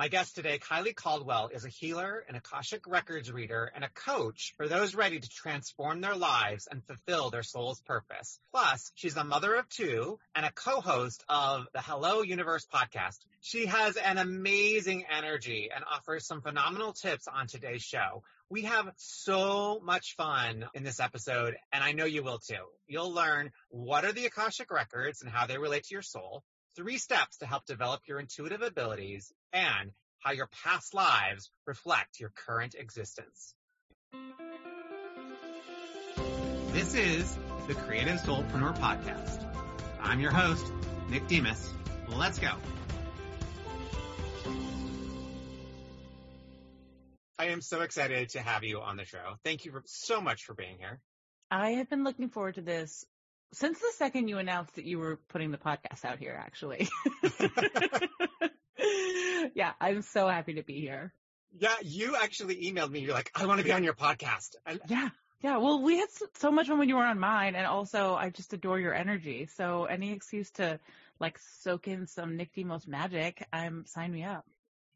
My guest today, Kyley Caldwell, is a healer, an Akashic Records reader, and a coach for those ready to transform their lives and fulfill their soul's purpose. Plus, she's a mother of two and a co-host of the Hello Universe podcast. She has an amazing energy and offers some phenomenal tips on today's show. We have so much fun in this episode, and I know you will too. You'll learn what are the Akashic Records and how they relate to your soul three steps to help develop your intuitive abilities and how your past lives reflect your current existence. This is the Creative Soulpreneur Podcast. I'm your host, Nick Demas. Let's go. I am so excited to have you on the show. Thank you so much for being here. I have been looking forward to this since the second you announced that you were putting the podcast out here, actually. yeah, I'm so happy to be here. Yeah, you actually emailed me. You're like, I want to be on your podcast. And yeah. Yeah, well, we had so much fun when you were on mine, and also I just adore your energy. So any excuse to like soak in some Nick Demas magic, I'm sign me up.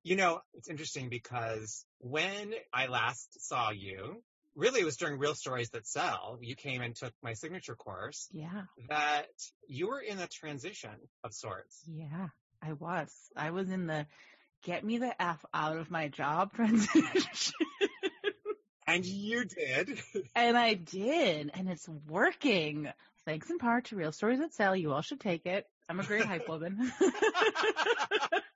You know, it's interesting because when I last saw you, really it was during Real Stories That Sell. You came and took my signature course. Yeah. That you were in a transition of sorts. Yeah, I was. I was in the get me the F out of my job transition. and you did. and I did. And it's working. Thanks in part to Real Stories That Sell. You all should take it. I'm a great hype woman.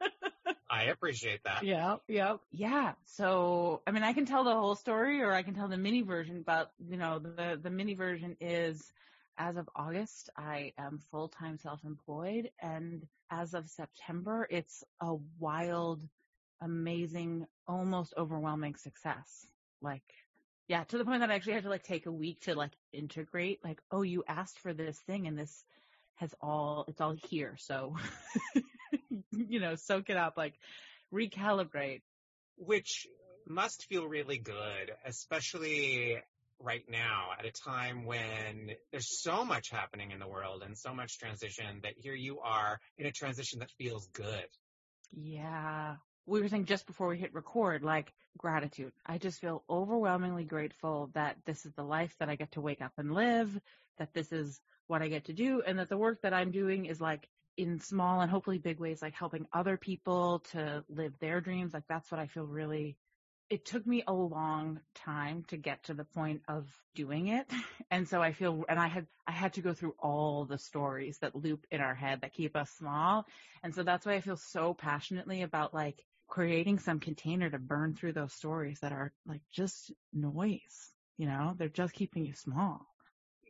I appreciate that. Yeah, yeah, yeah. So, I mean, I can tell the whole story or I can tell the mini version, but you know, the, the mini version is as of August, I am full-time self-employed and as of September, it's a wild, amazing, almost overwhelming success. Like, yeah, to the point that I actually had to like take a week to like integrate, like, oh, you asked for this thing and this has all, it's all here. So you know, soak it up, like recalibrate. Which must feel really good, especially right now at a time when there's so much happening in the world and so much transition that here you are in a transition that feels good. Yeah. We were saying just before we hit record, like gratitude. I just feel overwhelmingly grateful that this is the life that I get to wake up and live, that this is what I get to do, and that the work that I'm doing is like in small and hopefully big ways, like helping other people to live their dreams. Like that's what I feel really, it took me a long time to get to the point of doing it. And so I feel, and I had, I had to go through all the stories that loop in our head that keep us small. And so that's why I feel so passionately about like creating some container to burn through those stories that are like just noise. You know, they're just keeping you small.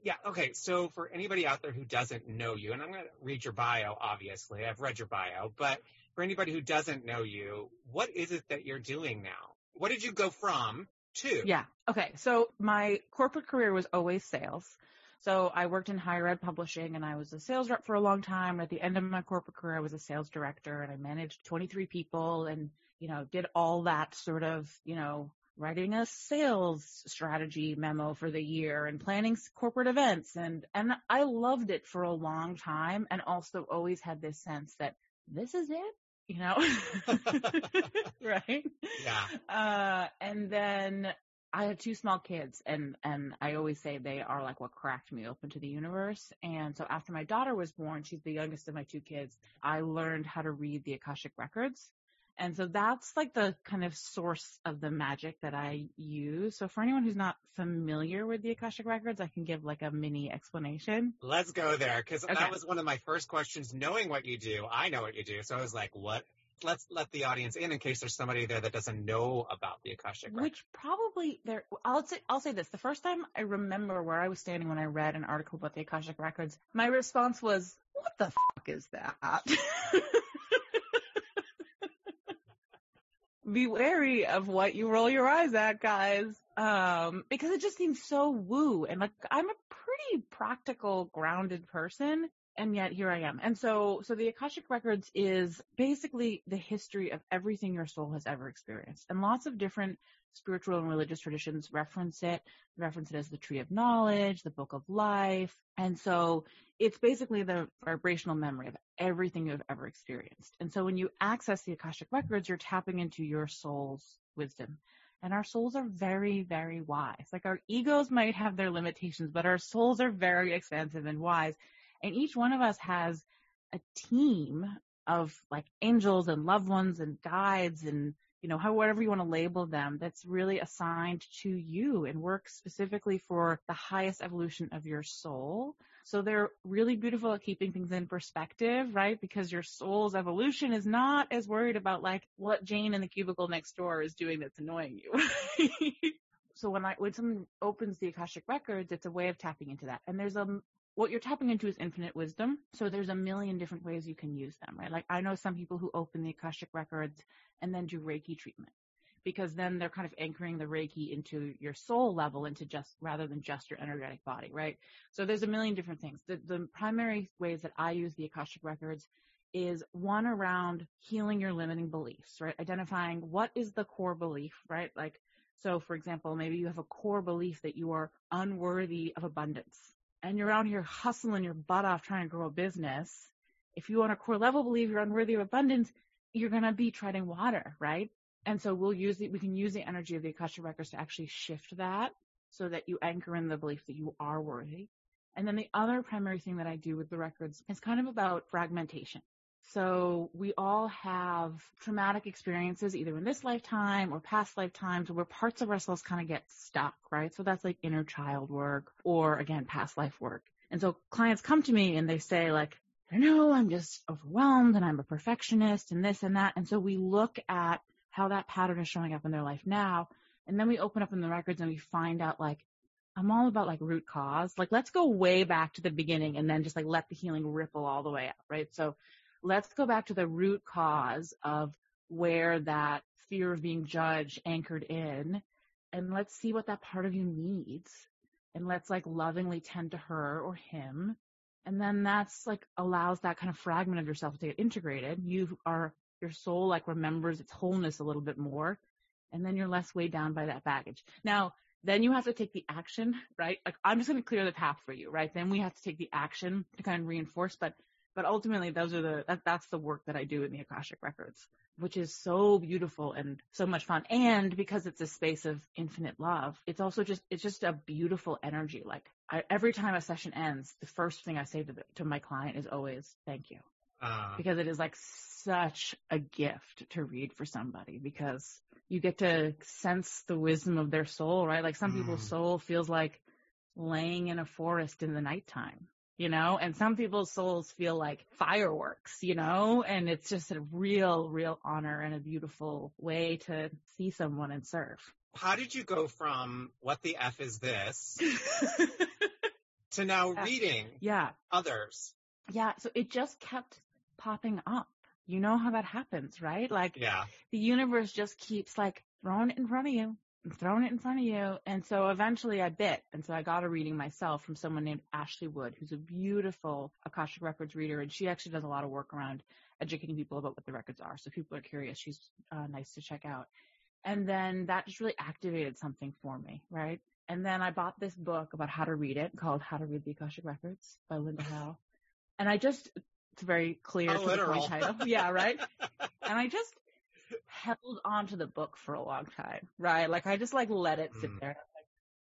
Yeah. Okay. So for anybody out there who doesn't know you, and I'm going to read your bio, obviously, I've read your bio, but for anybody who doesn't know you, what is it that you're doing now? What did you go from to? Yeah. Okay. So my corporate career was always sales. So I worked in higher ed publishing and I was a sales rep for a long time. At the end of my corporate career, I was a sales director and I managed 23 people and, you know, did all that sort of, you know, writing a sales strategy memo for the year and planning corporate events. And and I loved it for a long time and also always had this sense that this is it you know? Right? Yeah. Uh and then I had two small kids and and I always say they are like what cracked me open to the universe. And so after my daughter was born she's the youngest of my two kids I learned how to read the Akashic records and so that's like the kind of source of the magic that I use. So for anyone who's not familiar with the Akashic Records, I can give like a mini explanation. Let's go there because okay. that was one of my first questions. Knowing what you do, I know what you do. So I was like, what? Let's let the audience in in case there's somebody there that doesn't know about the Akashic Records. Which probably there, I'll say, I'll say this. The first time I remember where I was standing when I read an article about the Akashic Records, my response was, what the fuck is that? be wary of what you roll your eyes at, guys. Um, because it just seems so woo. And like, I'm a pretty practical, grounded person. And yet here I am. And so, so the Akashic Records is basically the history of everything your soul has ever experienced. And lots of different spiritual and religious traditions reference it, reference it as the tree of knowledge, the book of life. And so it's basically the vibrational memory of everything you've ever experienced. And so when you access the Akashic records, you're tapping into your soul's wisdom. And our souls are very, very wise. Like our egos might have their limitations, but our souls are very expansive and wise. And each one of us has a team of like angels and loved ones and guides and you know, however you want to label them, that's really assigned to you and works specifically for the highest evolution of your soul. So they're really beautiful at keeping things in perspective, right? Because your soul's evolution is not as worried about like what Jane in the cubicle next door is doing that's annoying you. so when I, when someone opens the Akashic records, it's a way of tapping into that. And there's a what you're tapping into is infinite wisdom. So there's a million different ways you can use them, right? Like I know some people who open the Akashic records and then do Reiki treatment because then they're kind of anchoring the Reiki into your soul level into just rather than just your energetic body, right? So there's a million different things. The, the primary ways that I use the Akashic records is one around healing your limiting beliefs, right? Identifying what is the core belief, right? Like, so for example, maybe you have a core belief that you are unworthy of abundance, and you're out here hustling your butt off trying to grow a business, if you on a core level believe you're unworthy of abundance, you're going to be treading water, right? And so we'll use the, we can use the energy of the Akasha records to actually shift that so that you anchor in the belief that you are worthy. And then the other primary thing that I do with the records is kind of about fragmentation. So we all have traumatic experiences either in this lifetime or past lifetimes where parts of ourselves kind of get stuck, right? So that's like inner child work or again, past life work. And so clients come to me and they say like, I don't know I'm just overwhelmed and I'm a perfectionist and this and that. And so we look at how that pattern is showing up in their life now. And then we open up in the records and we find out like, I'm all about like root cause. Like let's go way back to the beginning and then just like let the healing ripple all the way out, right? So let's go back to the root cause of where that fear of being judged anchored in and let's see what that part of you needs and let's like lovingly tend to her or him and then that's like allows that kind of fragment of yourself to get integrated you are your soul like remembers its wholeness a little bit more and then you're less weighed down by that baggage now then you have to take the action right like i'm just going to clear the path for you right then we have to take the action to kind of reinforce but but ultimately, those are the that, that's the work that I do in the Akashic Records, which is so beautiful and so much fun. And because it's a space of infinite love, it's also just it's just a beautiful energy. Like I, every time a session ends, the first thing I say to the, to my client is always "Thank you," uh. because it is like such a gift to read for somebody because you get to sense the wisdom of their soul, right? Like some mm. people's soul feels like laying in a forest in the nighttime you know, and some people's souls feel like fireworks, you know, and it's just a real, real honor and a beautiful way to see someone and serve. How did you go from what the F is this to now yeah. reading yeah. others? Yeah. So it just kept popping up. You know how that happens, right? Like yeah. the universe just keeps like throwing it in front of you and throwing it in front of you. And so eventually I bit. And so I got a reading myself from someone named Ashley Wood, who's a beautiful Akashic Records reader. And she actually does a lot of work around educating people about what the records are. So if people are curious, she's uh, nice to check out. And then that just really activated something for me, right? And then I bought this book about how to read it called How to Read the Akashic Records by Linda Howe. And I just, it's very clear to the title. Yeah, right? and I just held onto the book for a long time, right? Like I just like let it sit mm. there. Like,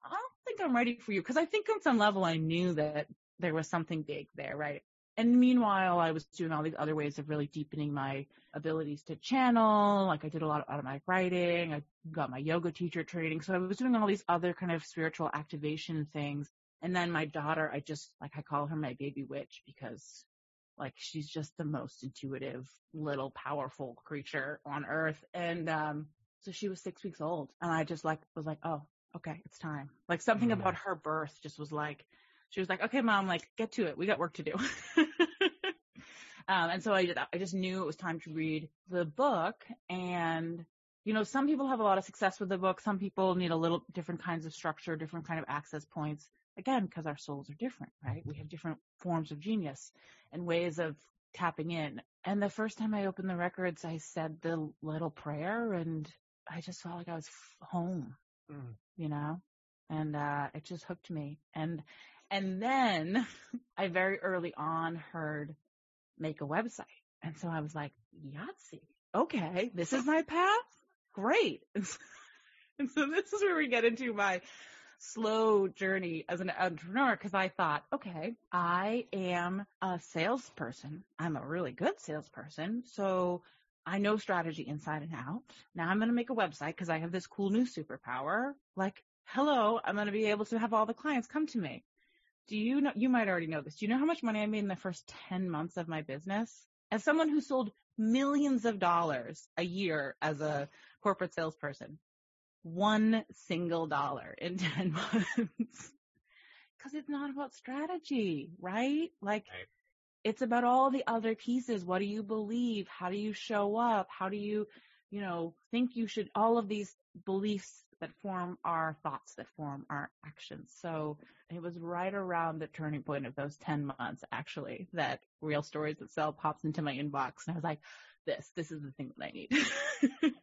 I don't think I'm ready for you because I think on some level I knew that there was something big there, right? And meanwhile, I was doing all these other ways of really deepening my abilities to channel. Like I did a lot of automatic writing. I got my yoga teacher training. So I was doing all these other kind of spiritual activation things. And then my daughter, I just like, I call her my baby witch because like she's just the most intuitive little powerful creature on earth. And um so she was six weeks old and I just like was like, Oh, okay, it's time. Like something mm. about her birth just was like she was like, Okay, mom, like get to it. We got work to do. um and so I I just knew it was time to read the book and you know, some people have a lot of success with the book. Some people need a little different kinds of structure, different kind of access points. Again, because our souls are different, right? We have different forms of genius and ways of tapping in. And the first time I opened the records, I said the little prayer and I just felt like I was home, mm. you know, and, uh, it just hooked me. And, and then I very early on heard make a website. And so I was like, Yahtzee. Okay. This is my path great. And so this is where we get into my slow journey as an entrepreneur because I thought, okay, I am a salesperson. I'm a really good salesperson. So I know strategy inside and out. Now I'm going to make a website because I have this cool new superpower. Like, hello, I'm going to be able to have all the clients come to me. Do you know, you might already know this. Do you know how much money I made in the first 10 months of my business? As someone who sold millions of dollars a year as a corporate salesperson. One single dollar in 10 months. Cause it's not about strategy, right? Like right. it's about all the other pieces. What do you believe? How do you show up? How do you, you know, think you should, all of these beliefs that form our thoughts, that form our actions. So it was right around the turning point of those 10 months, actually, that Real Stories That Sell pops into my inbox. And I was like, this, this is the thing that I need.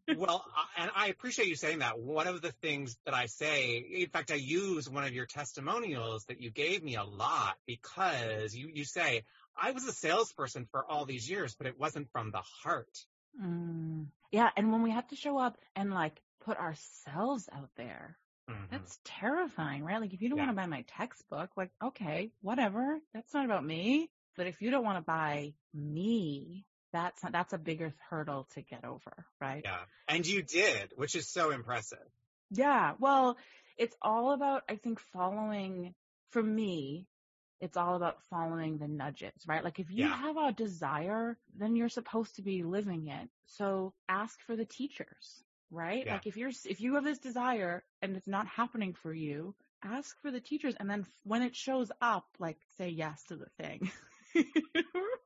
well, and I appreciate you saying that. One of the things that I say, in fact, I use one of your testimonials that you gave me a lot because you, you say, I was a salesperson for all these years, but it wasn't from the heart. Mm. Yeah. And when we have to show up and like put ourselves out there. Mm-hmm. That's terrifying, right? Like if you don't yeah. want to buy my textbook, like, okay, whatever. That's not about me. But if you don't want to buy me, that's that's a bigger hurdle to get over, right? Yeah. And you did, which is so impressive. Yeah. Well, it's all about I think following for me, it's all about following the nudges, right? Like if you yeah. have a desire, then you're supposed to be living it. So ask for the teachers right? Yeah. Like if you're, if you have this desire and it's not happening for you, ask for the teachers and then when it shows up, like say yes to the thing.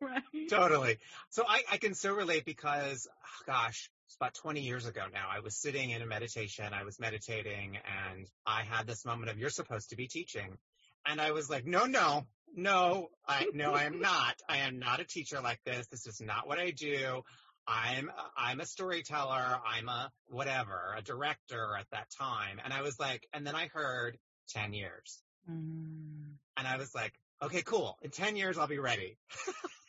right? Totally. So I, I can so relate because, oh gosh, it's about 20 years ago now. I was sitting in a meditation. I was meditating and I had this moment of, you're supposed to be teaching. And I was like, no, no, no, I, no, I am not. I am not a teacher like this. This is not what I do. I'm I'm a storyteller, I'm a whatever, a director at that time. And I was like, and then I heard 10 years. Mm. And I was like, okay, cool. In 10 years, I'll be ready.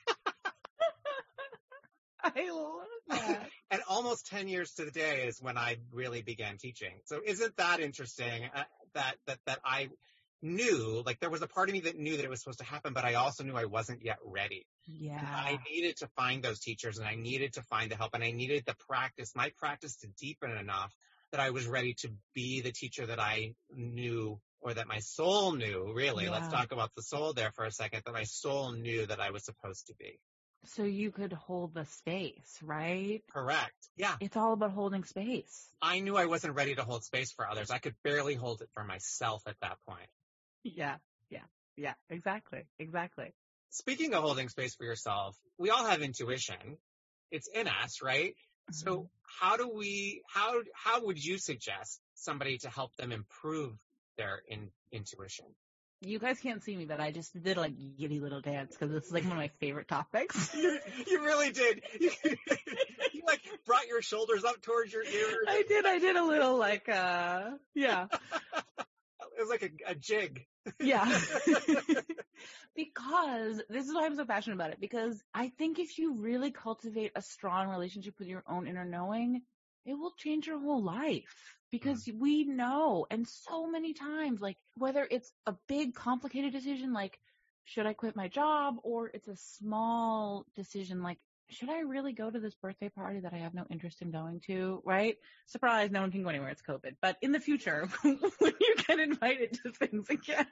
I love that. and almost 10 years to the day is when I really began teaching. So isn't that interesting uh, that, that, that I knew, like there was a part of me that knew that it was supposed to happen, but I also knew I wasn't yet ready. Yeah. I needed to find those teachers and I needed to find the help and I needed the practice, my practice to deepen enough that I was ready to be the teacher that I knew or that my soul knew, really. Yeah. Let's talk about the soul there for a second, that my soul knew that I was supposed to be. So you could hold the space, right? Correct. Yeah. It's all about holding space. I knew I wasn't ready to hold space for others. I could barely hold it for myself at that point. Yeah, yeah, yeah, exactly, exactly. Speaking of holding space for yourself, we all have intuition. It's in us, right? Mm-hmm. So how do we, how, how would you suggest somebody to help them improve their in, intuition? You guys can't see me, but I just did like giddy little dance because this is like one of my favorite topics. you, you really did. You, you, like brought your shoulders up towards your ears. I did. I did a little like, uh, yeah. it was like a, a jig. Yeah. because this is why I'm so passionate about it. Because I think if you really cultivate a strong relationship with your own inner knowing, it will change your whole life. Because mm. we know, and so many times, like whether it's a big complicated decision like, should I quit my job? Or it's a small decision like, should I really go to this birthday party that I have no interest in going to? Right? Surprise, no one can go anywhere. It's COVID. But in the future, when you get invited to things again.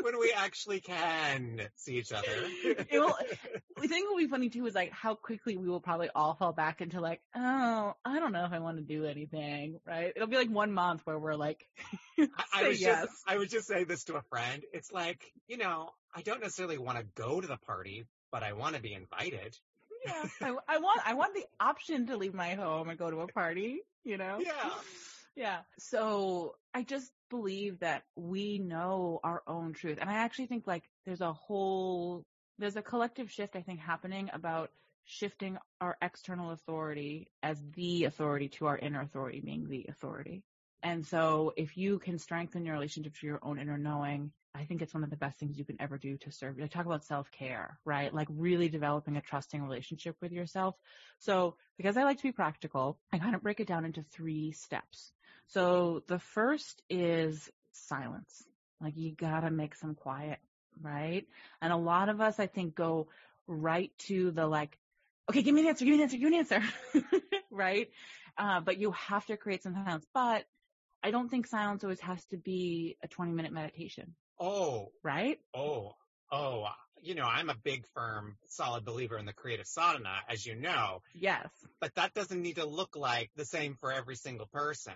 when we actually can see each other. it will, the thing will be funny too is like how quickly we will probably all fall back into like, oh, I don't know if I want to do anything, right? It'll be like one month where we're like, I, I was yes. just, I would just say this to a friend. It's like, you know, I don't necessarily want to go to the party, but I want to be invited yeah. I, I want I want the option to leave my home and go to a party, you know? Yeah. Yeah. So I just believe that we know our own truth. And I actually think like there's a whole there's a collective shift I think happening about shifting our external authority as the authority to our inner authority being the authority. And so if you can strengthen your relationship to your own inner knowing, I think it's one of the best things you can ever do to serve. I talk about self-care, right? Like really developing a trusting relationship with yourself. So because I like to be practical, I kind of break it down into three steps. So the first is silence. Like you gotta make some quiet, right? And a lot of us, I think, go right to the like, okay, give me an answer, give me an answer, give me an answer, right? Uh, but you have to create some silence. But I don't think silence always has to be a 20 minute meditation. Oh. Right? Oh. Oh. Uh, you know, I'm a big, firm, solid believer in the creative sadhana, as you know. Yes. But that doesn't need to look like the same for every single person.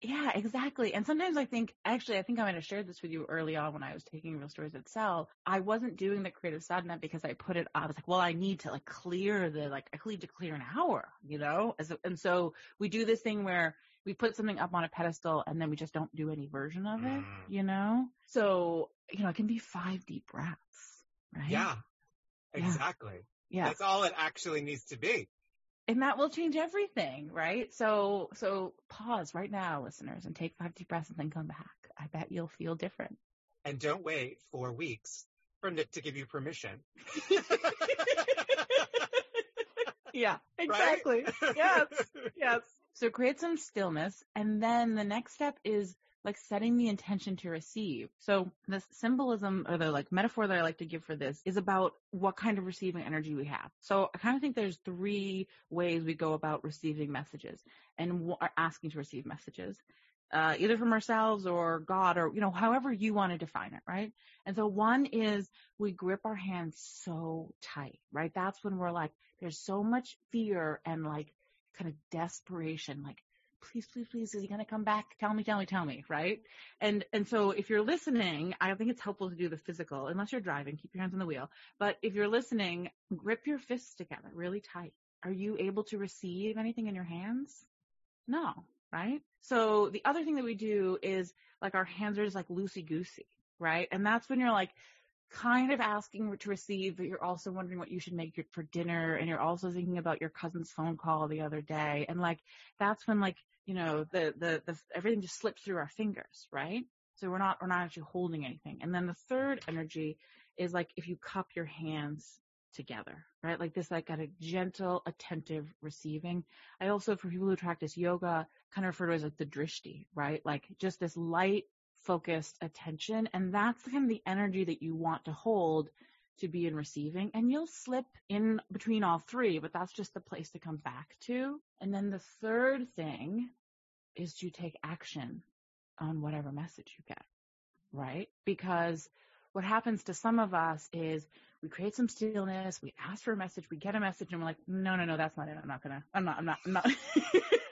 Yeah, exactly. And sometimes I think, actually, I think I might have shared this with you early on when I was taking Real Stories That Sell. I wasn't doing the creative sadhana because I put it, I was like, well, I need to like clear the, like, I need to clear an hour, you know? As, and so we do this thing where we put something up on a pedestal and then we just don't do any version of it, mm. you know? So, you know, it can be five deep breaths, right? Yeah, exactly. Yeah. That's all it actually needs to be and that will change everything, right? So, so pause right now, listeners, and take five deep breaths and then come back. I bet you'll feel different. And don't wait four weeks for Nick to give you permission. yeah, exactly. Right? yes, yes. So create some stillness, and then the next step is like setting the intention to receive. So the symbolism or the like metaphor that I like to give for this is about what kind of receiving energy we have. So I kind of think there's three ways we go about receiving messages and w- asking to receive messages. Uh, either from ourselves or God or, you know, however you want to define it, right? And so one is we grip our hands so tight, right? That's when we're like, there's so much fear and like kind of desperation, like please, please, please, is he going to come back? Tell me, tell me, tell me, right? And, and so if you're listening, I think it's helpful to do the physical, unless you're driving, keep your hands on the wheel. But if you're listening, grip your fists together really tight. Are you able to receive anything in your hands? No, right? So the other thing that we do is like our hands are just like loosey goosey, right? And that's when you're like, kind of asking to receive, but you're also wondering what you should make for dinner, and you're also thinking about your cousin's phone call the other day, and like that's when like you know, the, the, the, everything just slips through our fingers, right? So we're not, we're not actually holding anything. And then the third energy is like if you cup your hands together, right? Like this, like kind of gentle, attentive receiving. I also, for people who practice yoga, kind of refer to as like the drishti, right? Like just this light, focused attention. And that's kind of the energy that you want to hold to be in receiving and you'll slip in between all three, but that's just the place to come back to. And then the third thing is to take action on whatever message you get, right? Because what happens to some of us is we create some stillness, we ask for a message, we get a message and we're like, no, no, no, that's not it. I'm not gonna, I'm not, I'm not, I'm not.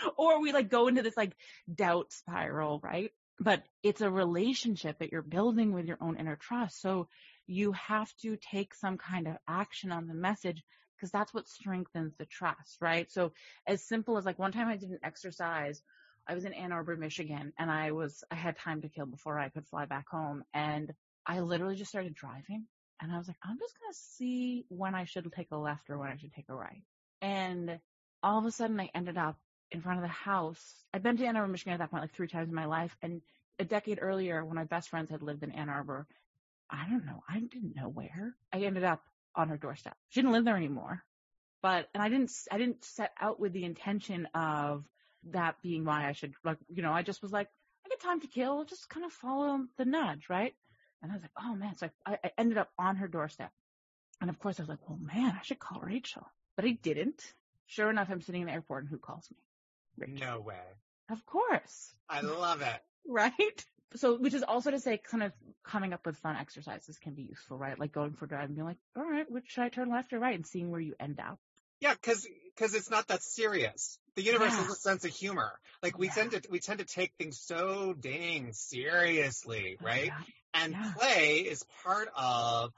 or we like go into this like doubt spiral, right? but it's a relationship that you're building with your own inner trust. So you have to take some kind of action on the message because that's what strengthens the trust, right? So as simple as like one time I did an exercise, I was in Ann Arbor, Michigan, and I was, I had time to kill before I could fly back home. And I literally just started driving and I was like, I'm just going to see when I should take a left or when I should take a right. And all of a sudden I ended up in front of the house. I'd been to Ann Arbor, Michigan at that point like three times in my life. And a decade earlier, when my best friends had lived in Ann Arbor, I don't know, I didn't know where. I ended up on her doorstep. She didn't live there anymore. But, and I didn't, I didn't set out with the intention of that being why I should, like, you know, I just was like, I get time to kill, just kind of follow the nudge, right? And I was like, oh man, so I, I ended up on her doorstep. And of course I was like, well man, I should call Rachel. But I didn't. Sure enough, I'm sitting in the airport and who calls me? No way. Of course. I love it. right? So, which is also to say, kind of coming up with fun exercises can be useful, right? Like going for a drive and being like, all right, which should I turn left or right and seeing where you end up. Yeah, cause, cause it's not that serious. The universe yeah. has a sense of humor. Like we yeah. tend to, we tend to take things so dang seriously, oh, right? Yeah. And play is part of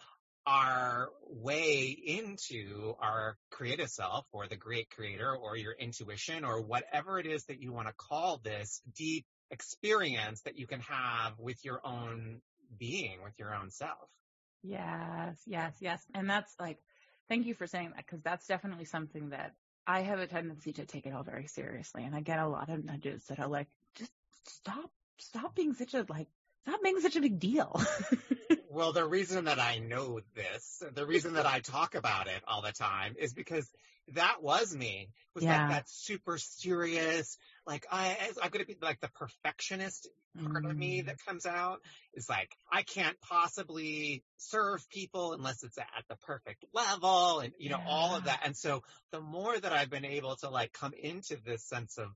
our way into our creative self or the great creator or your intuition or whatever it is that you want to call this deep experience that you can have with your own being, with your own self. Yes, yes, yes. And that's like, thank you for saying that because that's definitely something that I have a tendency to take it all very seriously. And I get a lot of nudges that are like, just stop, stop being such a like, stop making such a big deal. well, the reason that I know this, the reason that I talk about it all the time is because that was me. Was yeah. like that super serious, like I, I'm to be like the perfectionist part mm. of me mm. that comes out is like, I can't possibly serve people unless it's at the perfect level and, you know, yeah. all of that. And so the more that I've been able to like come into this sense of,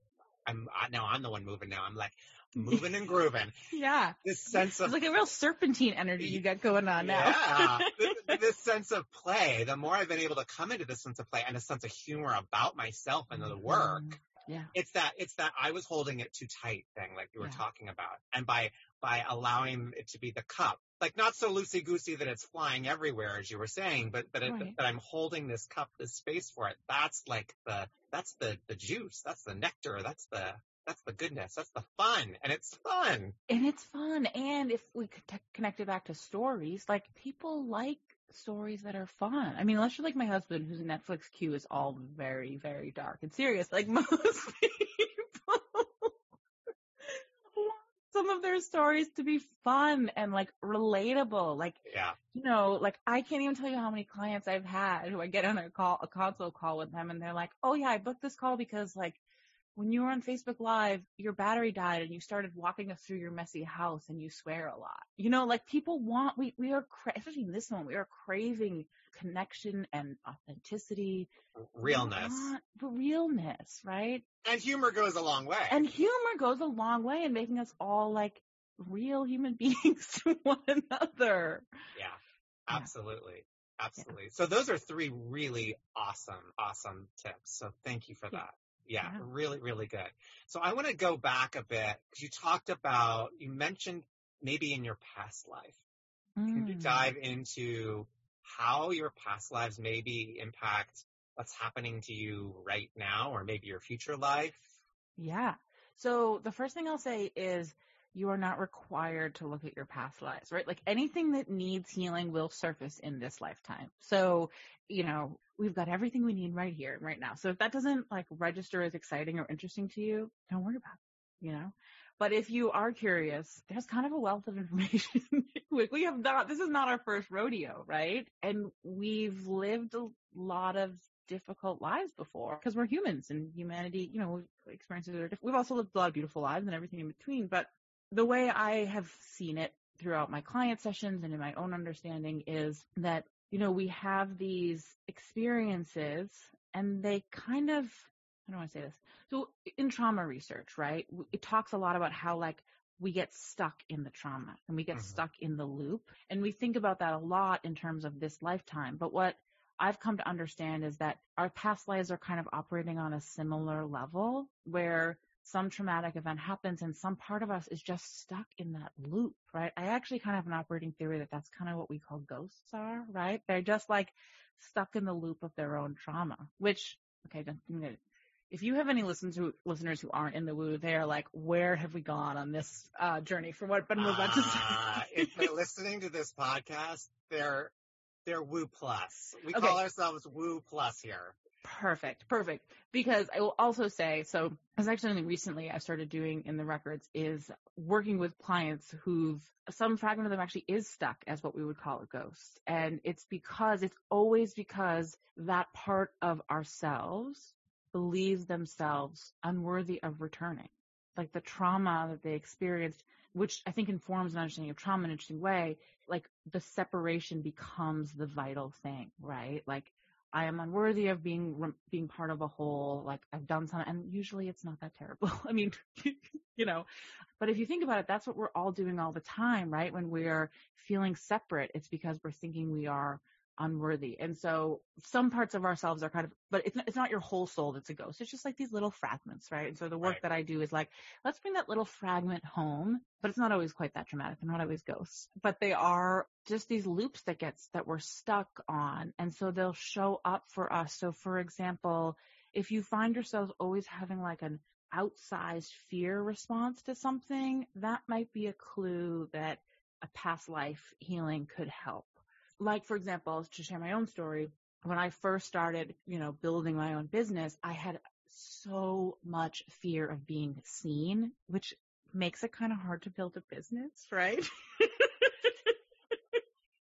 I'm, I, now I'm the one moving now. I'm like, moving and grooving. Yeah. This sense of it's like a real serpentine energy you got going on now. Yeah. this, this, sense of play. The more I've been able to come into this sense of play and a sense of humor about myself and the mm-hmm. work. Yeah. It's that it's that I was holding it too tight thing, like you were yeah. talking about, and by by allowing it to be the cup, like not so loosey goosey that it's flying everywhere, as you were saying, but but right. that I'm holding this cup, this space for it. That's like the that's the the juice, that's the nectar, that's the that's the goodness. That's the fun. And it's fun. And it's fun. And if we could t- connect it back to stories, like people like stories that are fun. I mean, unless you're like my husband, whose Netflix queue is all very, very dark and serious, like most people want some of their stories to be fun and like relatable. Like, yeah. you know, like I can't even tell you how many clients I've had who I get on a call, a console call with them and they're like, oh yeah, I booked this call because like when you were on Facebook Live, your battery died and you started walking us through your messy house and you swear a lot. You know, like people want, we, we are, cra- especially in this moment, we are craving connection and authenticity. Realness. The realness, right? And humor goes a long way. And humor goes a long way in making us all like real human beings to one another. Yeah, absolutely. Yeah. Absolutely. Yeah. So those are three really awesome, awesome tips. So thank you for yeah. that. Yeah, yeah, really, really good. So I want to go back a bit because you talked about, you mentioned maybe in your past life. Mm. Can you dive into how your past lives maybe impact what's happening to you right now or maybe your future life? Yeah. So the first thing I'll say is you are not required to look at your past lives, right? Like anything that needs healing will surface in this lifetime. So, you know, we've got everything we need right here, right now. So if that doesn't like register as exciting or interesting to you, don't worry about it, you know? But if you are curious, there's kind of a wealth of information. we have not, this is not our first rodeo, right? And we've lived a lot of difficult lives before because we're humans and humanity, you know, experiences are different. We've also lived a lot of beautiful lives and everything in between, but the way I have seen it throughout my client sessions and in my own understanding is that, you know, we have these experiences and they kind of, I don't want to say this. So in trauma research, right, it talks a lot about how like we get stuck in the trauma and we get mm-hmm. stuck in the loop. And we think about that a lot in terms of this lifetime. But what I've come to understand is that our past lives are kind of operating on a similar level where some traumatic event happens and some part of us is just stuck in that loop, right? I actually kind of have an operating theory that that's kind of what we call ghosts are, right? They're just like stuck in the loop of their own trauma, which, okay, if you have any listeners who, listeners who aren't in the woo, they are like, where have we gone on this uh, journey for what But I'm about to say? Uh, if they're listening to this podcast, they're they're woo plus. We okay. call ourselves woo plus here. Perfect, perfect. Because I will also say, so as actually recently I started doing in the records is working with clients who've some fragment of them actually is stuck as what we would call a ghost. And it's because it's always because that part of ourselves believes themselves unworthy of returning. Like the trauma that they experienced, which I think informs an understanding of trauma in an interesting way, like the separation becomes the vital thing, right? Like I am unworthy of being being part of a whole. Like I've done something, and usually it's not that terrible. I mean, you know, but if you think about it, that's what we're all doing all the time, right? When we're feeling separate, it's because we're thinking we are unworthy. And so some parts of ourselves are kind of, but it's not, it's not your whole soul that's a ghost. It's just like these little fragments, right? And so the work Right. that I do is like, let's bring that little fragment home, but it's not always quite that dramatic. They're not always ghosts, but they are just these loops that gets, that we're stuck on. And so they'll show up for us. So for example, if you find yourselves always having like an outsized fear response to something, that might be a clue that a past life healing could help. Like, for example, to share my own story, when I first started, you know, building my own business, I had so much fear of being seen, which makes it kind of hard to build a business, right?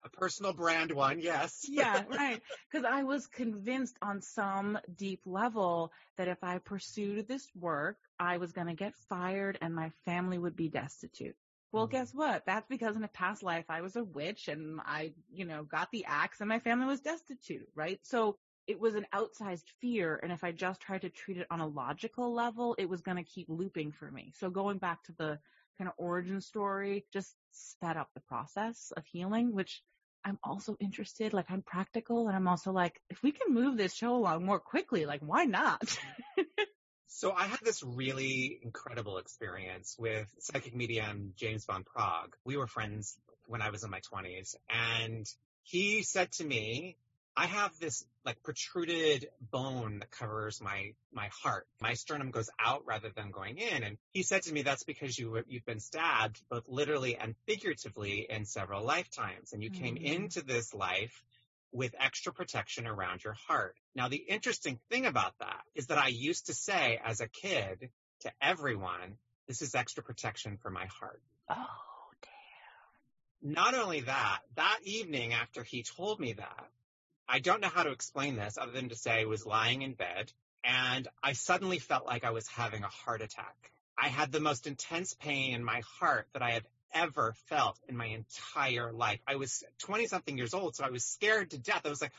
A personal brand one, yes. yeah, right. Because I was convinced on some deep level that if I pursued this work, I was going to get fired and my family would be destitute. Well, Mhm. guess what? That's because in a past life I was a witch and I, you know, got the axe and my family was destitute, right? So it was an outsized fear. And if I just tried to treat it on a logical level, it was going to keep looping for me. So going back to the kind of origin story, just sped up the process of healing, which I'm also interested, like I'm practical and I'm also like, if we can move this show along more quickly, like why not? So I had this really incredible experience with psychic medium James Van Praagh. We were friends when I was in my twenties and he said to me, I have this like protruded bone that covers my, my heart. My sternum goes out rather than going in. And he said to me, that's because you, you've been stabbed both literally and figuratively in several lifetimes. And you came Mm. into this life with extra protection around your heart. Now, the interesting thing about that is that I used to say as a kid to everyone, this is extra protection for my heart. oh, damn. Not only that, that evening after he told me that, I don't know how to explain this other than to say I was lying in bed and I suddenly felt like I was having a heart attack. I had the most intense pain in my heart that I had ever felt in my entire life. I was 20 something years old, so I was scared to death. I was like,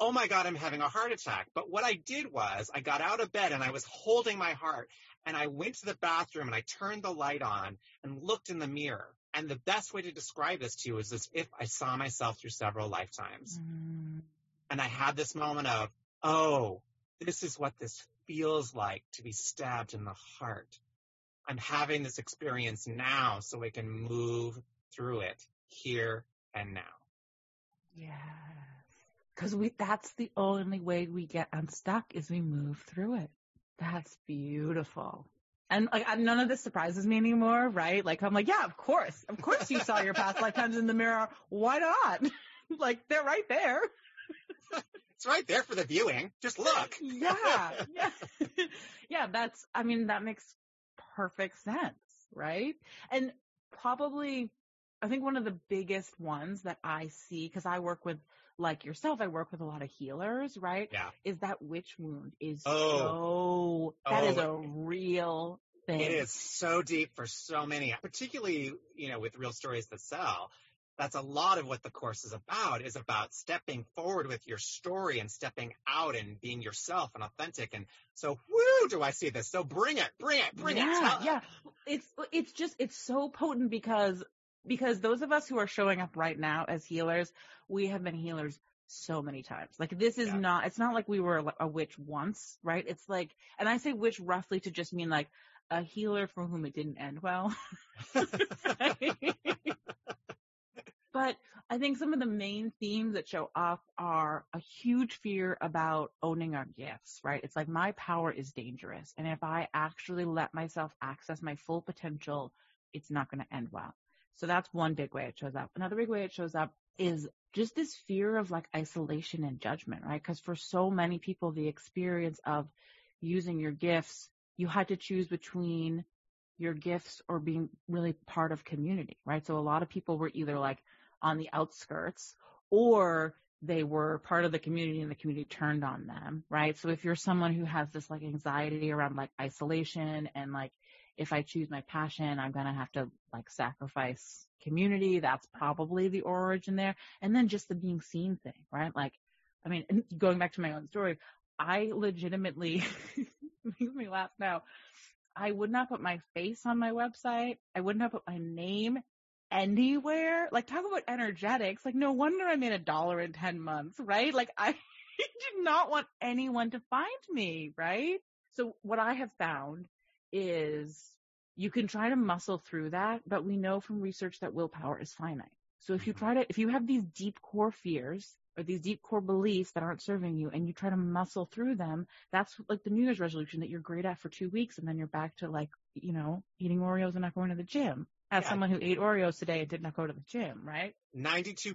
oh my God, I'm having a heart attack. But what I did was I got out of bed and I was holding my heart and I went to the bathroom and I turned the light on and looked in the mirror. And the best way to describe this to you is as if I saw myself through several lifetimes. Mm, And I had this moment of, oh, this is what this feels like to be stabbed in the heart. I'm having this experience now so I can move through it here and now. yes. Cause we, that's the only way we get unstuck is we move through it. That's beautiful. And like, none of this surprises me anymore, right? Like, I'm like, yeah, of course. Of course you saw your past lifetimes in the mirror. Why not? like, they're right there. It's right there for the viewing. Just look. yeah, yeah, yeah. That's. I mean, that makes perfect sense, right? And probably, I think one of the biggest ones that I see because I work with, like yourself, I work with a lot of healers, right? Yeah. Is that witch wound is Oh. so that oh, is Oh. a real thing. It is so deep for so many, particularly, you know, with real stories that sell. That's a lot of what the course is about, is about stepping forward with your story and stepping out and being yourself and authentic. And so, woo, do I see this? So bring it, bring it, bring yeah, it. Tell- yeah. It's it's just it's so potent because because those of us who are showing up right now as healers, we have been healers so many times. Like this is Yeah. not it's not like we were a- a witch once, right? It's like and I say witch roughly to just mean like a healer for whom it didn't end well. but I think some of the main themes that show up are a huge fear about owning our gifts, right? It's like my power is dangerous. And if I actually let myself access my full potential, it's not going to end well. So that's one big way it shows up. Another big way it shows up is just this fear of like isolation and judgment, right? Because for so many people, the experience of using your gifts, you had to choose between your gifts or being really part of community, right? So a lot of people were either like on the outskirts or they were part of the community and the community turned on them, right? So if you're someone who has this like anxiety around like isolation and like if I choose my passion, I'm going to have to like sacrifice community. That's probably the origin there. And then just the being seen thing, right? Like, I mean, going back to my own story, I legitimately makes me laugh now. I would not put my face on my website. I would not have put my name anywhere. Like talk about energetics. Like no wonder I made a dollar in 10 months, right? Like I did not want anyone to find me, right? So what I have found is you can try to muscle through that, but we know from research that willpower is finite. So if you mm-hmm. try to, if you have these deep core fears or these deep core beliefs that aren't serving you and you try to muscle through them, that's like the New Year's resolution that you're great at for two weeks and then you're back to like, you know, eating Oreos and not going to the gym. As yeah. someone who ate Oreos today and did not go to the gym, right? 92%,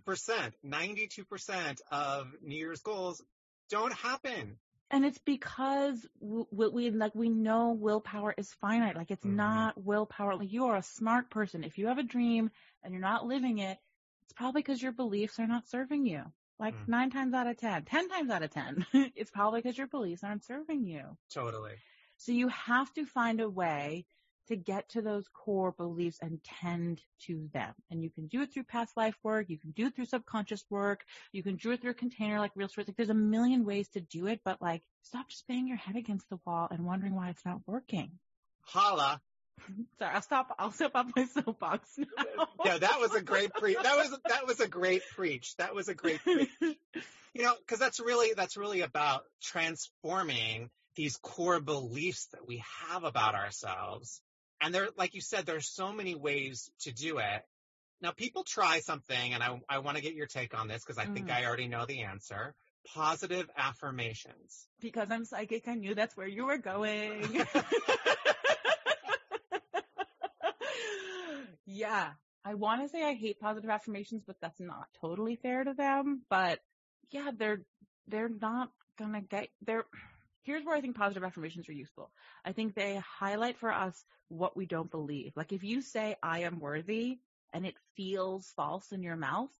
92% of New Year's goals don't happen. And it's because we, we, like we know willpower is finite. Like it's mm-hmm. not willpower. Like you are a smart person. If you have a dream and you're not living it, it's probably because your beliefs are not serving you. Like mm. nine times out of ten, ten times out of ten, it's probably because your beliefs aren't serving you. Totally. So you have to find a way to get to those core beliefs and tend to them. And you can do it through past life work. You can do it through subconscious work. You can do it through a container like real stories. Like there's a million ways to do it, but like stop just banging your head against the wall and wondering why it's not working. Holla. Sorry, I'll stop. I'll step off my soapbox now. yeah, that was a great preach. That was that was a great preach. That was a great preach. you know, because that's really that's really about transforming these core beliefs that we have about ourselves. And there, like you said, there's so many ways to do it. Now, people try something, and I, I want to get your take on this because I mm. think I already know the answer. Positive affirmations. Because I'm psychic, I knew that's where you were going. Yeah. I want to say I hate positive affirmations, but that's not totally fair to them. But yeah, they're, they're not gonna get, they're, here's where I think positive affirmations are useful. I think they highlight for us what we don't believe. Like if you say, I am worthy and it feels false in your mouth,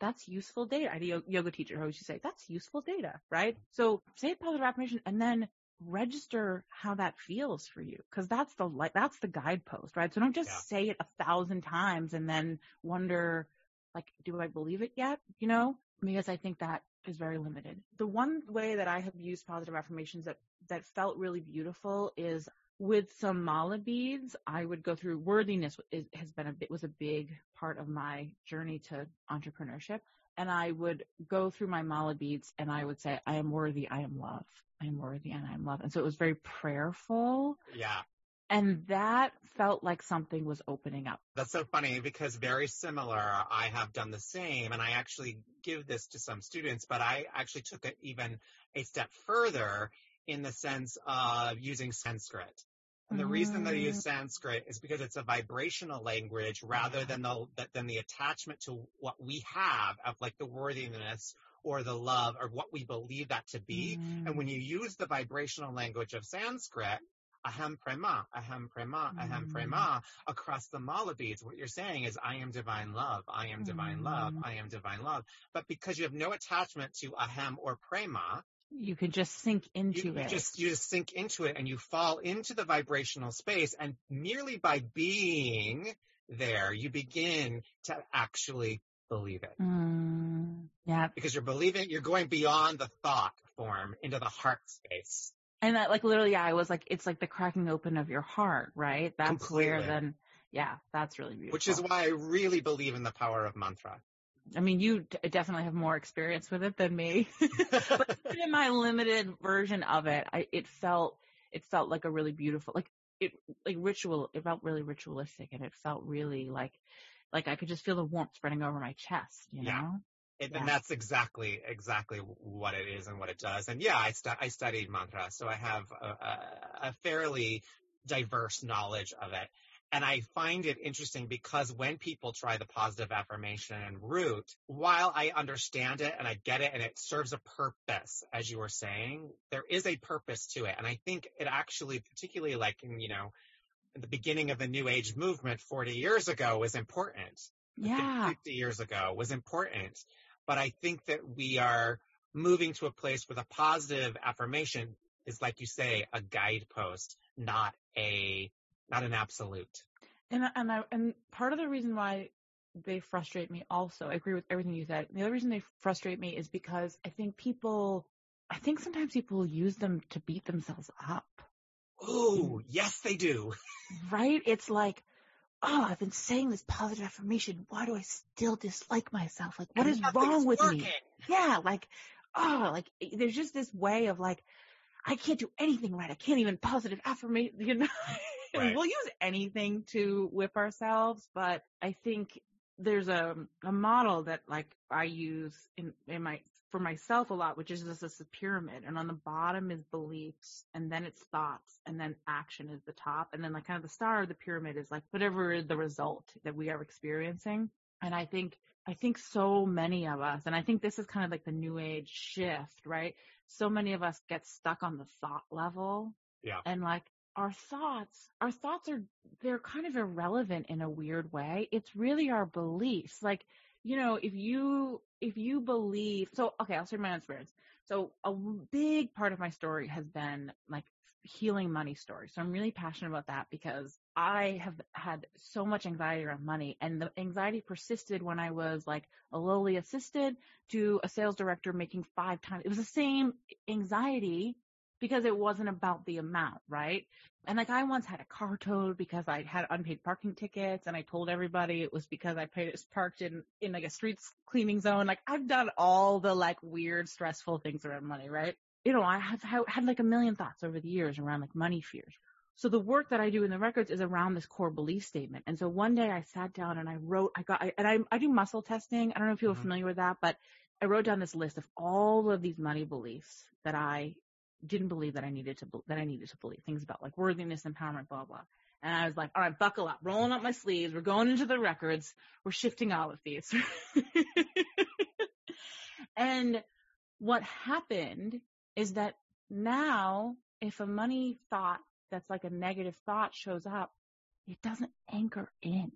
that's useful data. I had a yoga teacher who always used to say, that's useful data, right? So say a positive affirmation and then register how that feels for you because that's the like that's the guidepost right so don't just yeah. say it a thousand times and then wonder like do i believe it yet you know because i think that is very limited the one way that i have used positive affirmations that that felt really beautiful is with some mala beads i would go through worthiness is, has been a bit was a big part of my journey to entrepreneurship and i would go through my mala beads and i would say i am worthy i am love I'm worthy and I'm love. And so it was very prayerful. Yeah. And that felt like something was opening up. That's so funny because very similar. I have done the same and I actually give this to some students, but I actually took it even a step further in the sense of using Sanskrit. And the mm. reason that I use mm. Sanskrit is because it's a vibrational language rather than the than the attachment to what we have of like the worthiness or the love or what we believe that to be. Mm. And when you use the vibrational language of Sanskrit, aham prema, aham prema, aham prema, mm. across the mala beads, what you're saying is, I am divine love, I am divine love, I am divine love. But because you have no attachment to aham or prema, you can just sink into you, it. You just you just sink into it and you fall into the vibrational space and merely by being there, you begin to actually believe it. Mm, yeah. Because you're believing, you're going beyond the thought form into the heart space. And that, like, literally, yeah, I was like, it's like the cracking open of your heart, right? That's Completely. where then, yeah, that's really beautiful. Which is why I really believe in the power of mantra. I mean, you d- definitely have more experience with it than me, but in my limited version of it, I, it felt, it felt like a really beautiful, like it, like ritual, it felt really ritualistic and it felt really like like I could just feel the warmth spreading over my chest, you yeah. And, yeah. and that's exactly, exactly what it is and what it does. And yeah, I, stu- I studied mantra, so I have a, a, a fairly diverse knowledge of it. And I find it interesting because when people try the positive affirmation route, while I understand it and I get it and it serves a purpose, as you were saying, there is a purpose to it. And I think it actually, particularly like in, you know, the beginning of the New Age movement 40 years ago was important. Yeah. 50 years ago was important. But I think that we are moving to a place where the positive affirmation is, like you say, a guidepost, not a, not an absolute. And, and I, and part of the reason why they frustrate me also, I agree with everything you said. The other reason they frustrate me is because I think people, I think sometimes people use them to beat themselves up. Oh, yes, they do. right? It's like, oh, I've been saying this positive affirmation. Why do I still dislike myself? Like, what And is wrong with working. me? Yeah, like, oh, like eh, there's just this way of like, I can't do anything right. I can't even positive affirmation, you know. Right. we'll use anything to whip ourselves, but I think there's a a model that like I use in in my for myself a lot, which is just this pyramid, and on the bottom is beliefs, and then it's thoughts, and then action is the top, and then like kind of the star of the pyramid is like whatever the result that we are experiencing. And I think I think so many of us, and I think this is kind of like the new age shift, right? So many of us get stuck on the thought level Yeah. and like our thoughts our thoughts are they're kind of irrelevant in a weird way it's really our beliefs like you know if you if you believe so okay i'll share my own experience. So a big part of my story has been like healing money story so i'm really passionate about that because i have had so much anxiety around money and the anxiety persisted when i was like a lowly assistant to a sales director making five times it was the same anxiety because it wasn't about the amount, right? And like I once had a car towed because I had unpaid parking tickets and I told everybody it was because I paid, parked in, in like a streets cleaning zone. Like I've done all the like weird, stressful things around money, right? You know, I have ha- had like a million thoughts over the years around like money fears. So the work that I do in the records is around this core belief statement. And so one day I sat down and I wrote, I got, I, and I, I do muscle testing. I don't know if you're Mhm. familiar with that, but I wrote down this list of all of these money beliefs that I didn't believe that I needed to, that I needed to believe things about like worthiness, empowerment, blah, blah. And I was like, all right, buckle up, rolling up my sleeves. We're going into the records. We're shifting all of these. and what happened is that now if a money thought that's like a negative thought shows up, it doesn't anchor in,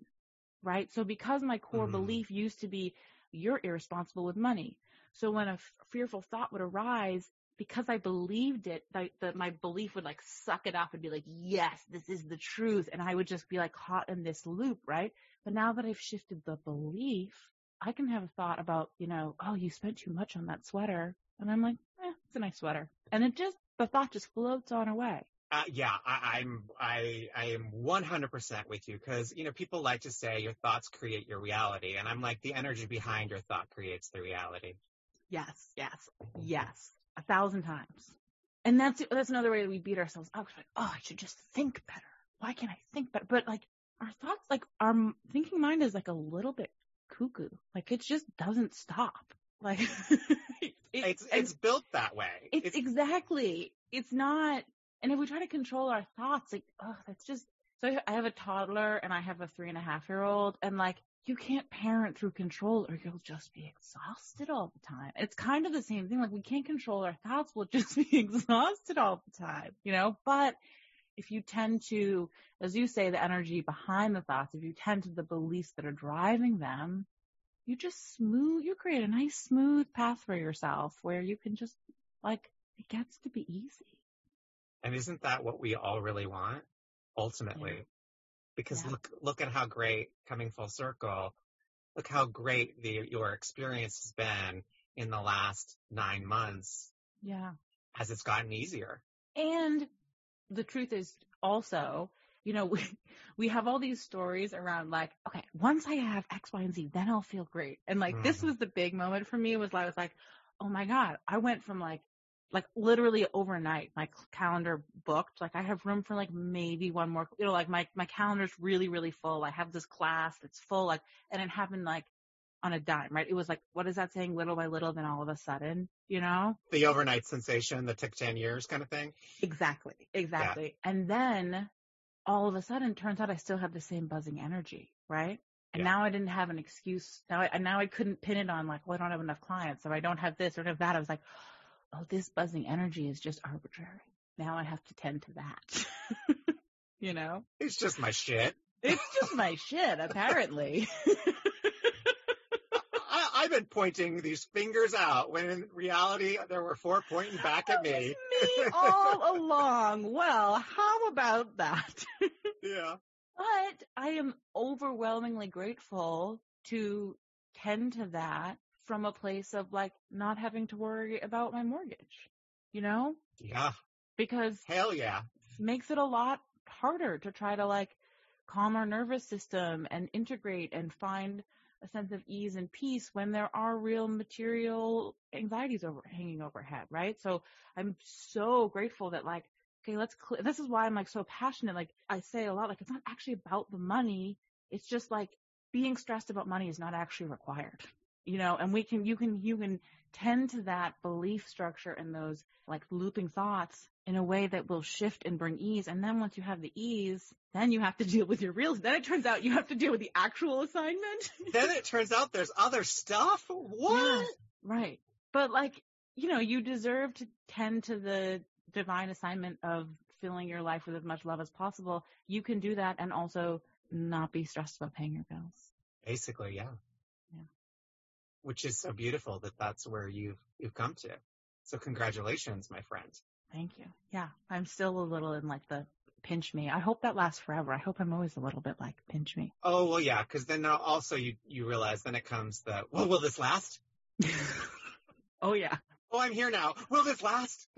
right? So because my core Mhm. belief used to be you're irresponsible with money. So when a f- fearful thought would arise, because I believed it, that, that my belief would like suck it up and be like, yes, this is the truth. And I would just be like caught in this loop, right? But now that I've shifted the belief, I can have a thought about, you know, oh, you spent too much on that sweater. And I'm like, eh, it's a nice sweater. And it just, the thought just floats on away. Uh, yeah, I, I'm I I am 100% with you because you know people like to say your thoughts create your reality, and I'm like the energy behind your thought creates the reality. Yes, yes, yes, a thousand times. And that's that's another way that we beat ourselves up. Like, oh, I should just think better. Why can't I think better? But like our thoughts, like our thinking mind is like a little bit cuckoo. Like it just doesn't stop. Like it- It's and it's built that way. it's exactly. It's not. And if we try to control our thoughts, like, oh, that's just. So I have a toddler and I have a three and a half year old, and like, you can't parent through control or you'll just be exhausted all the time. It's kind of the same thing. Like, we can't control our thoughts. We'll just be exhausted all the time, you know? But if you tend to, as you say, the energy behind the thoughts, if you tend to the beliefs that are driving them, you just smooth, you create a nice smooth path for yourself where you can just, like, it gets to be easy. and isn't that what we all really want ultimately? Because Yeah. look look at how great coming full circle. Look how great the your experience has been in the last nine months Yeah. as it's gotten easier. And the truth is also, you know, we, we have all these stories around like, okay, once I have X, Y, and Z, then I'll feel great. And like, this Mhm. was the big moment for me was I was like, oh my God, I went from like, like literally overnight, my calendar booked. Like I have room for like maybe one more, you know, like my, my calendar's really, really full. I have this class that's full, like, and it happened like on a dime, right? It was like, what is that saying? Little by little, then all of a sudden, you know? The overnight sensation, the took ten years kind of thing. Exactly, exactly. And then all of a sudden, turns out I still have the same buzzing energy, right? And Yeah. now I didn't have an excuse. Now I now I couldn't pin it on like, well, I don't have enough clients, or I don't have this or I don't have that. I was like, oh, this buzzing energy is just arbitrary. Now I have to tend to that. you know, It's just my shit. it's just my shit, apparently. I, I've been pointing these fingers out when in reality there were four pointing back at me. me all along. Well, how about that? Yeah. But I am overwhelmingly grateful to tend to that from a place of like not having to worry about my mortgage, you know, Yeah. because Hell yeah. makes it a lot harder to try to like calm our nervous system and integrate and find a sense of ease and peace when there are real material anxieties over hanging overhead, right? So I'm so grateful that like, okay, let's, cl- this is why I'm like so passionate. Like I say a lot, like it's not actually about the money. It's just like being stressed about money is not actually required, you know, and we can, you can, you can tend to that belief structure and those like looping thoughts in a way that will shift and bring ease. And then once you have the ease, then you have to deal with your real. Then it turns out you have to deal with the actual assignment. then it turns out there's other stuff. What? Yeah, right. But like, you know, you deserve to tend to the divine assignment of filling your life with as much love as possible. You can do that and also not be stressed about paying your bills. Basically, yeah. Yeah. Which is so beautiful that that's where you've, you've come to. So congratulations, my friend. Thank you. Yeah, I'm still a little in like the pinch me. I hope that lasts forever. I hope I'm always a little bit like pinch me. Oh well, yeah, because then also you you realize then it comes the well, will this last? oh yeah. Oh, I'm here now. Will this last?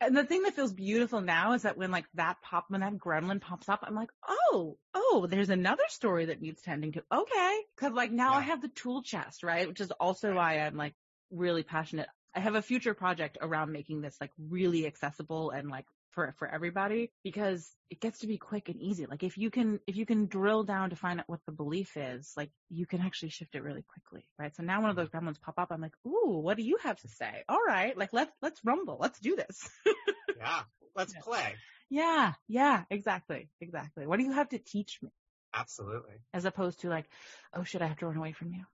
and the thing that feels beautiful now is that when like that pop when that gremlin pops up, I'm like, oh, oh, there's another story that needs tending to. Okay, because like now yeah. I have the tool chest, right? Which is also why I'm like really passionate I have a future project around making this like really accessible and like for for everybody because it gets to be quick and easy. Like if you can if you can drill down to find out what the belief is, like you can actually shift it really quickly, right? So now one of mm-hmm. those gremlins pop up, I'm like, ooh, what do you have to say? All right, like let's let's rumble, let's do this. yeah, let's play. Yeah, yeah, exactly, exactly. What do you have to teach me? Absolutely. As opposed to like, oh shit, I have to run away from you.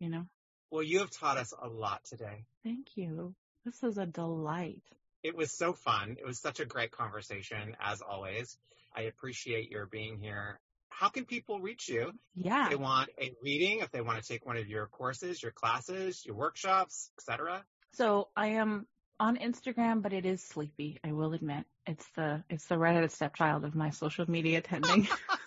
You know? Well, you have taught us a lot today. Thank you. This is a delight. It was so fun. It was such a great conversation, as always. I appreciate your being here. How can people reach you? Yeah. If they want a reading, if they want to take one of your courses, your classes, your workshops, etc. So I am on Instagram, but it is sleepy. I will admit it's the it's the redheaded stepchild of my social media tending.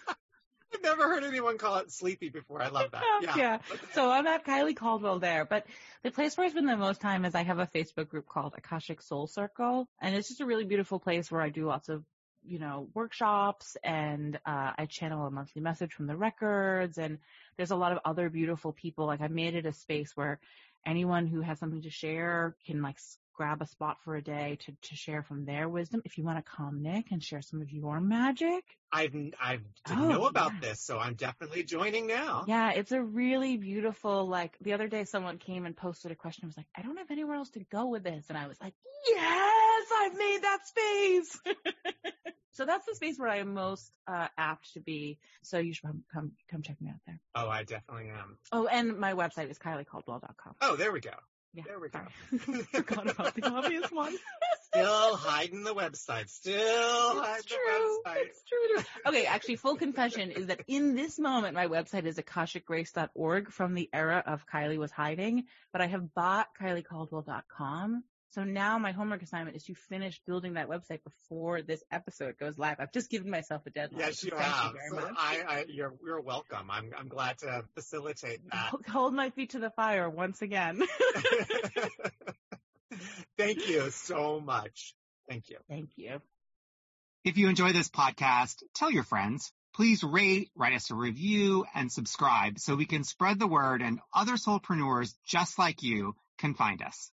I've never heard anyone call it sleepy before. I love that. Yeah. yeah. So I'm at Kyley Caldwell there, but the place where I spend the most time is I have a Facebook group called Akashic Soul Circle, and it's just a really beautiful place where I do lots of you know, workshops and uh, I channel a monthly message from the records and there's a lot of other beautiful people. Like I made it a space where anyone who has something to share can like grab a spot for a day to, to share from their wisdom. If you want to come, Nick, and share some of your magic. I've, I didn't oh, know about yeah. this, so I'm definitely joining now. Yeah, it's a really beautiful, like, the other day someone came and posted a question. I was like, I don't have anywhere else to go with this. And I was like, yes, I've made that space. so that's the space where I am most uh, apt to be. So you should come, come, come check me out there. Oh, I definitely am. Oh, and my website is kyleycaldwell.com. Oh, there we go. Yeah, there we go. Forgot about the obvious one. Still hiding the website. Still hiding the website. It's true. Okay, actually, full confession is that in this moment, my website is akashicgrace.org from the era of Kyley was hiding, but I have bought kyleycaldwell.com so now my homework assignment is to finish building that website before this episode goes live. I've just given myself a deadline. Yes, you have. You so I, I, you're, you're welcome. I'm, I'm glad to facilitate that. Hold my feet to the fire once again. Thank you so much. Thank you. Thank you. If you enjoy this podcast, tell your friends. Please rate, write us a review, and subscribe so we can spread the word and other soulpreneurs just like you can find us.